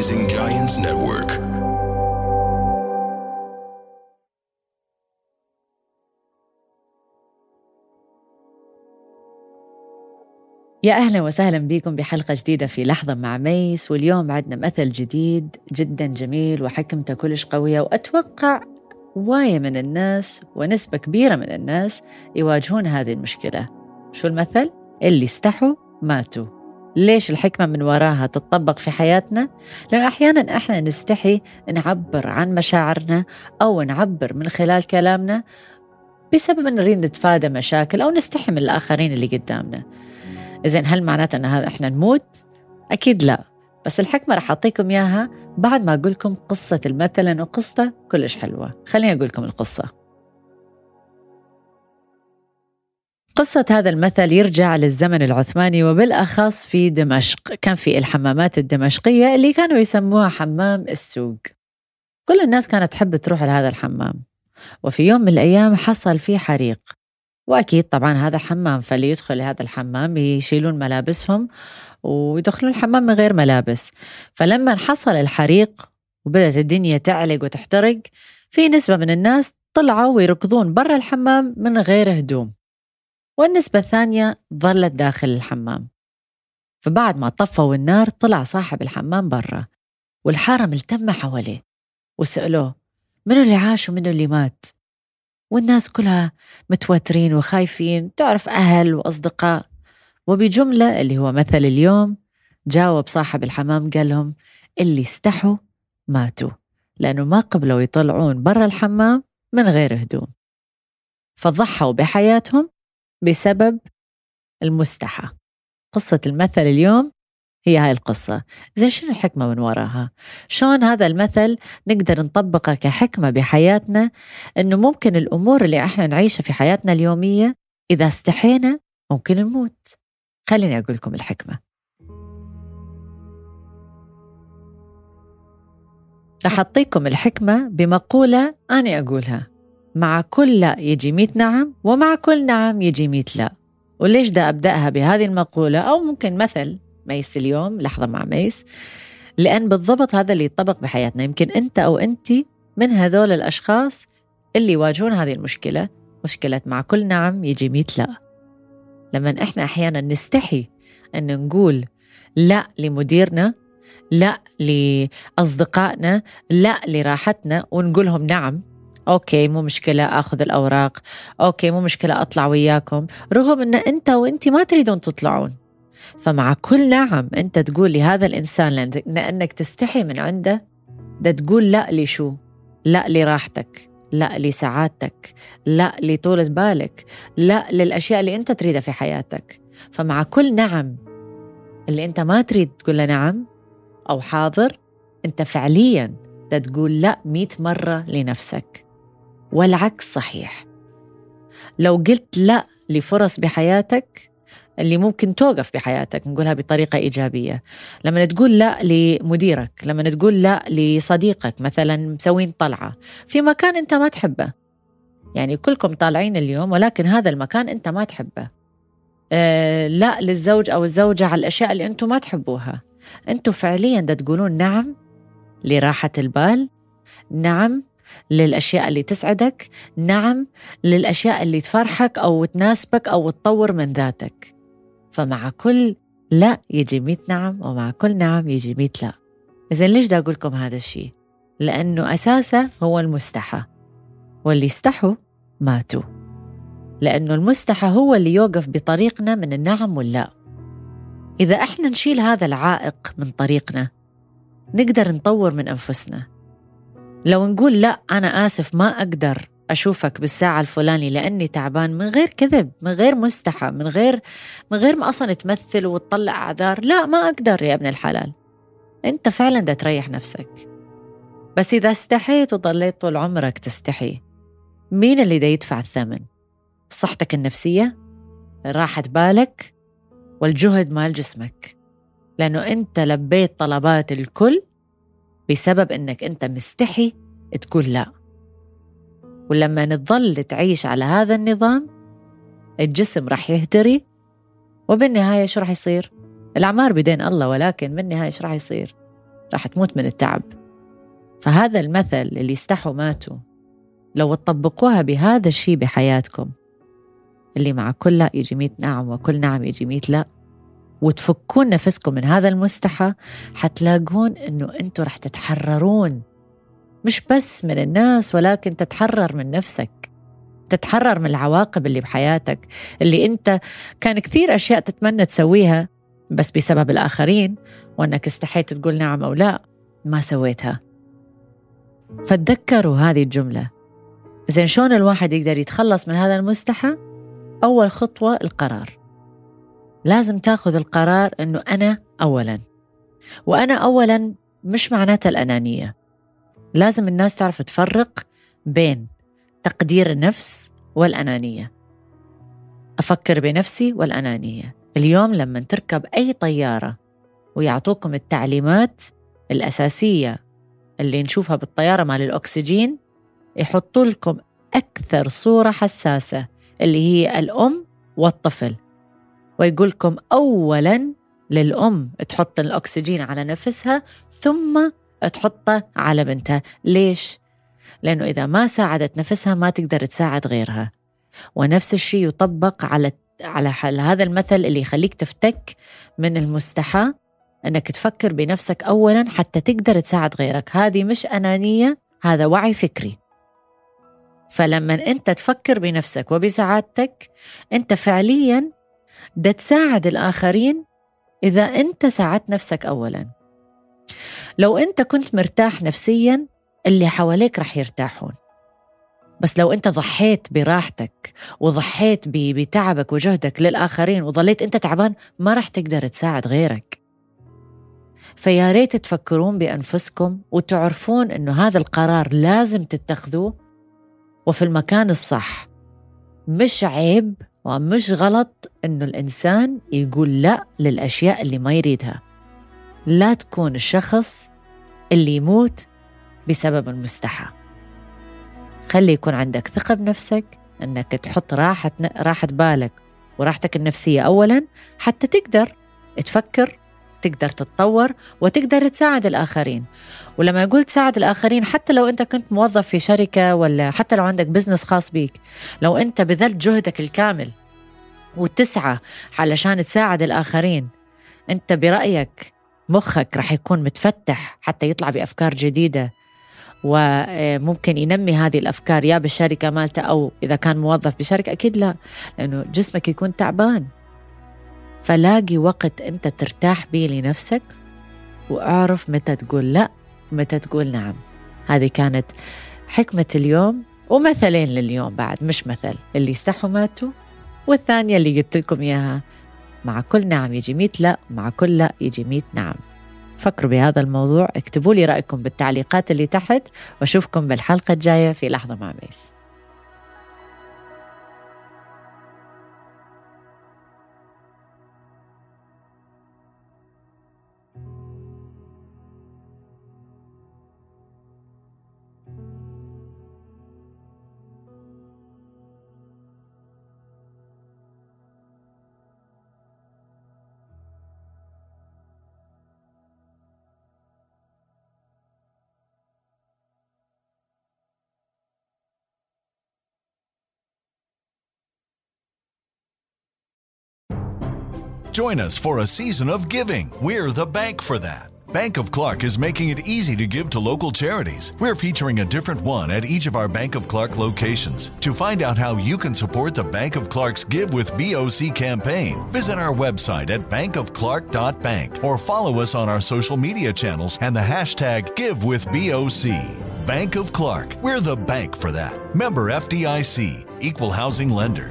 Rising Giants Network. يا أهلا وسهلا بكم بحلقة جديدة في لحظة مع ميس واليوم عندنا مثل جديد جدا جميل وحكمته كلش قوية وأتوقع واية من الناس ونسبة كبيرة من الناس يواجهون هذه المشكلة شو المثل؟ اللي استحوا ماتوا ليش الحكمة من وراها تطبق في حياتنا؟ لأن أحيانا إحنا نستحي نعبر عن مشاعرنا أو نعبر من خلال كلامنا بسبب أن نريد نتفادى مشاكل أو نستحي من الآخرين اللي قدامنا إذن هل معناته أن إحنا نموت؟ أكيد لا بس الحكمة رح أعطيكم إياها بعد ما أقول لكم قصة المثل قصة كلش حلوة خليني أقول لكم القصة قصة هذا المثل يرجع للزمن العثماني وبالأخص في دمشق. كان في الحمامات الدمشقية اللي كانوا يسموها حمام السوق. كل الناس كانت تحب تروح لهذا الحمام. وفي يوم من الأيام حصل فيه حريق. وأكيد طبعا هذا حمام فاللي يدخل لهذا الحمام يشيلون ملابسهم ويدخلون الحمام من غير ملابس. فلما حصل الحريق وبدأت الدنيا تعلق وتحترق في نسبة من الناس طلعوا ويركضون برا الحمام من غير هدوم. والنسبة الثانية ظلت داخل الحمام. فبعد ما طفوا النار طلع صاحب الحمام برا والحارة ملتمة حواليه وسألوه منو اللي عاش ومنو اللي مات؟ والناس كلها متوترين وخايفين تعرف أهل وأصدقاء. وبجملة اللي هو مثل اليوم جاوب صاحب الحمام قال لهم اللي استحوا ماتوا لأنه ما قبلوا يطلعون برا الحمام من غير هدوم. فضحوا بحياتهم بسبب المستحى قصة المثل اليوم هي هاي القصة. زين شنو الحكمة من وراها؟ شلون هذا المثل نقدر نطبقه كحكمة بحياتنا أنه ممكن الأمور اللي إحنا نعيشها في حياتنا اليومية إذا استحينا ممكن نموت. خليني أقول لكم الحكمة. رح أعطيكم الحكمة بمقولة أنا أقولها. مع كل لا يجي ميت نعم ومع كل نعم يجي ميت لا. وليش دا أبدأها بهذه المقولة؟ أو ممكن مثل ميس اليوم لحظة مع ميس. لأن بالضبط هذا اللي يطبق بحياتنا. يمكن أنت أو أنت من هذول الأشخاص اللي يواجهون هذه المشكلة. مشكلة مع كل نعم يجي ميت لا. لما إحنا أحيانا نستحي أن نقول لا لمديرنا لا لأصدقائنا لا لراحتنا ونقولهم نعم okay مو مشكلة آخذ الأوراق. okay مو مشكلة أطلع وياكم. رغم إن أنت وانت ما تريدون تطلعون. فمع كل نعم أنت تقول لهذا الإنسان لأنك تستحي من عنده ده تقول لا لشو لا لراحتك لا لسعادتك لا لطولة بالك لا للأشياء اللي أنت تريدها في حياتك. فمع كل نعم اللي أنت ما تريد تقول له نعم أو حاضر أنت فعليا تقول لا مئة مرة لنفسك. والعكس صحيح. لو قلت لا لفرص بحياتك اللي ممكن توقف بحياتك نقولها بطريقة إيجابية. لما تقول لا لمديرك لما تقول لا لصديقك مثلا مسوين طلعة في مكان أنت ما تحبه. يعني كلكم طالعين اليوم ولكن هذا المكان أنت ما تحبه. آه لا للزوج أو الزوجة على الأشياء اللي أنتم ما تحبوها. أنتم فعليا دا تقولون نعم لراحة البال نعم للأشياء اللي تسعدك نعم للأشياء اللي تفرحك أو تناسبك أو تطور من ذاتك. فمع كل لا يجي ميت نعم ومع كل نعم يجي ميت لا. إذا ليش دا أقول لكم هذا الشيء؟ لأنه أساسه هو المستحى. واللي استحوا ماتوا. لأنه المستحى هو اللي يوقف بطريقنا من النعم واللا. إذا إحنا نشيل هذا العائق من طريقنا نقدر نطور من أنفسنا. لو نقول لا أنا آسف ما أقدر أشوفك بالساعة الفلانية لأني تعبان من غير كذب من غير مستحى من غير من غير ما أصلا تمثل وتطلع أعذار. لا ما أقدر يا ابن الحلال. أنت فعلا دا تريح نفسك. بس إذا استحيت وضليت طول عمرك تستحي مين اللي دا يدفع الثمن؟ صحتك النفسية؟ راحة بالك؟ والجهد مال جسمك؟ لأنه أنت لبيت طلبات الكل بسبب أنك أنت مستحي تقول لا ولما نظل تعيش على هذا النظام الجسم رح يهتري وبالنهاية شو رح يصير؟ الأعمار بيدين الله ولكن بالنهاية شو رح يصير؟ راح تموت من التعب فهذا المثل اللي استحوا ماتوا لو تطبقوها بهذا الشيء بحياتكم اللي مع كل لا يجي ميت نعم وكل نعم يجي ميت لا وتفكون نفسكم من هذا المستحى حتلاقون إنه أنتم رح تتحررون. مش بس من الناس ولكن تتحرر من نفسك. تتحرر من العواقب اللي بحياتك اللي أنت كان كثير أشياء تتمنى تسويها بس بسبب الآخرين وأنك استحيت تقول نعم أو لا ما سويتها. فتذكروا هذه الجملة. زين شلون الواحد يقدر يتخلص من هذا المستحى؟ أول خطوة القرار. لازم تاخذ القرار إنه أنا اولا. وأنا اولا مش معناتها الأنانية. لازم الناس تعرف تفرق بين تقدير النفس والأنانية. أفكر بنفسي والأنانية. اليوم لما تركب أي طيارة ويعطوكم التعليمات الأساسية اللي نشوفها بالطيارة مال الأكسجين يحطوا لكم أكثر صورة حساسة اللي هي الأم والطفل. ويقول لكم اولا للأم تحط الأكسجين على نفسها ثم تحطه على بنتها. ليش؟ لأنه إذا ما ساعدت نفسها ما تقدر تساعد غيرها. ونفس الشيء يطبق على على هذا المثل اللي يخليك تفتك من المستحى إنك تفكر بنفسك اولا حتى تقدر تساعد غيرك. هذه مش أنانية هذا وعي فكري. فلما أنت تفكر بنفسك وبسعادتك أنت فعليا ده تساعد الآخرين إذا أنت ساعدت نفسك اولا. لو أنت كنت مرتاح نفسيا اللي حواليك رح يرتاحون. بس لو أنت ضحيت براحتك وضحيت بتعبك وجهدك للآخرين وظليت أنت تعبان ما رح تقدر تساعد غيرك. فيا ريت تفكرون بأنفسكم وتعرفون إنه هذا القرار لازم تتخذوه. وفي المكان الصح مش عيب ومش غلط إنه الإنسان يقول لا للأشياء اللي ما يريدها. لا تكون الشخص اللي يموت بسبب المستحى. خلي يكون عندك ثقة بنفسك أنك تحط راحة راحة بالك وراحتك النفسية أولا حتى تقدر تفكر تقدر تتطور وتقدر تساعد الآخرين. ولما أقول تساعد الآخرين حتى لو أنت كنت موظف في شركة ولا حتى لو عندك بزنس خاص بيك لو أنت بذلت جهدك الكامل وتسعى علشان تساعد الآخرين أنت برأيك مخك رح يكون متفتح حتى يطلع بأفكار جديدة وممكن ينمي هذه الأفكار يا بالشركة مالته أو إذا كان موظف بشركة أكيد لا لأنه جسمك يكون تعبان. فلاقي وقت انت ترتاح به لنفسك وأعرف متى تقول لا ومتى تقول نعم. هذه كانت حكمة اليوم ومثلين لليوم بعد مش مثل. اللي استحوا ماتوا والثانية اللي قلت لكم إياها. مع كل نعم يجي ميت لا مع كل لا يجي ميت نعم. فكروا بهذا الموضوع اكتبوا لي رأيكم بالتعليقات اللي تحت وأشوفكم بالحلقة الجاية في لحظة مع ميس. Join us for a season of giving. We're the bank for that. Bank of Clark is making it easy to give to local charities. We're featuring a different one at each of our Bank of Clark locations. To find out how you can support the Bank of Clark's Give with BOC campaign, visit our website at bankofclark.bank or follow us on our social media channels and the hashtag GiveWithBOC. Bank of Clark. We're the bank for that. Member FDIC. Equal Housing Lender.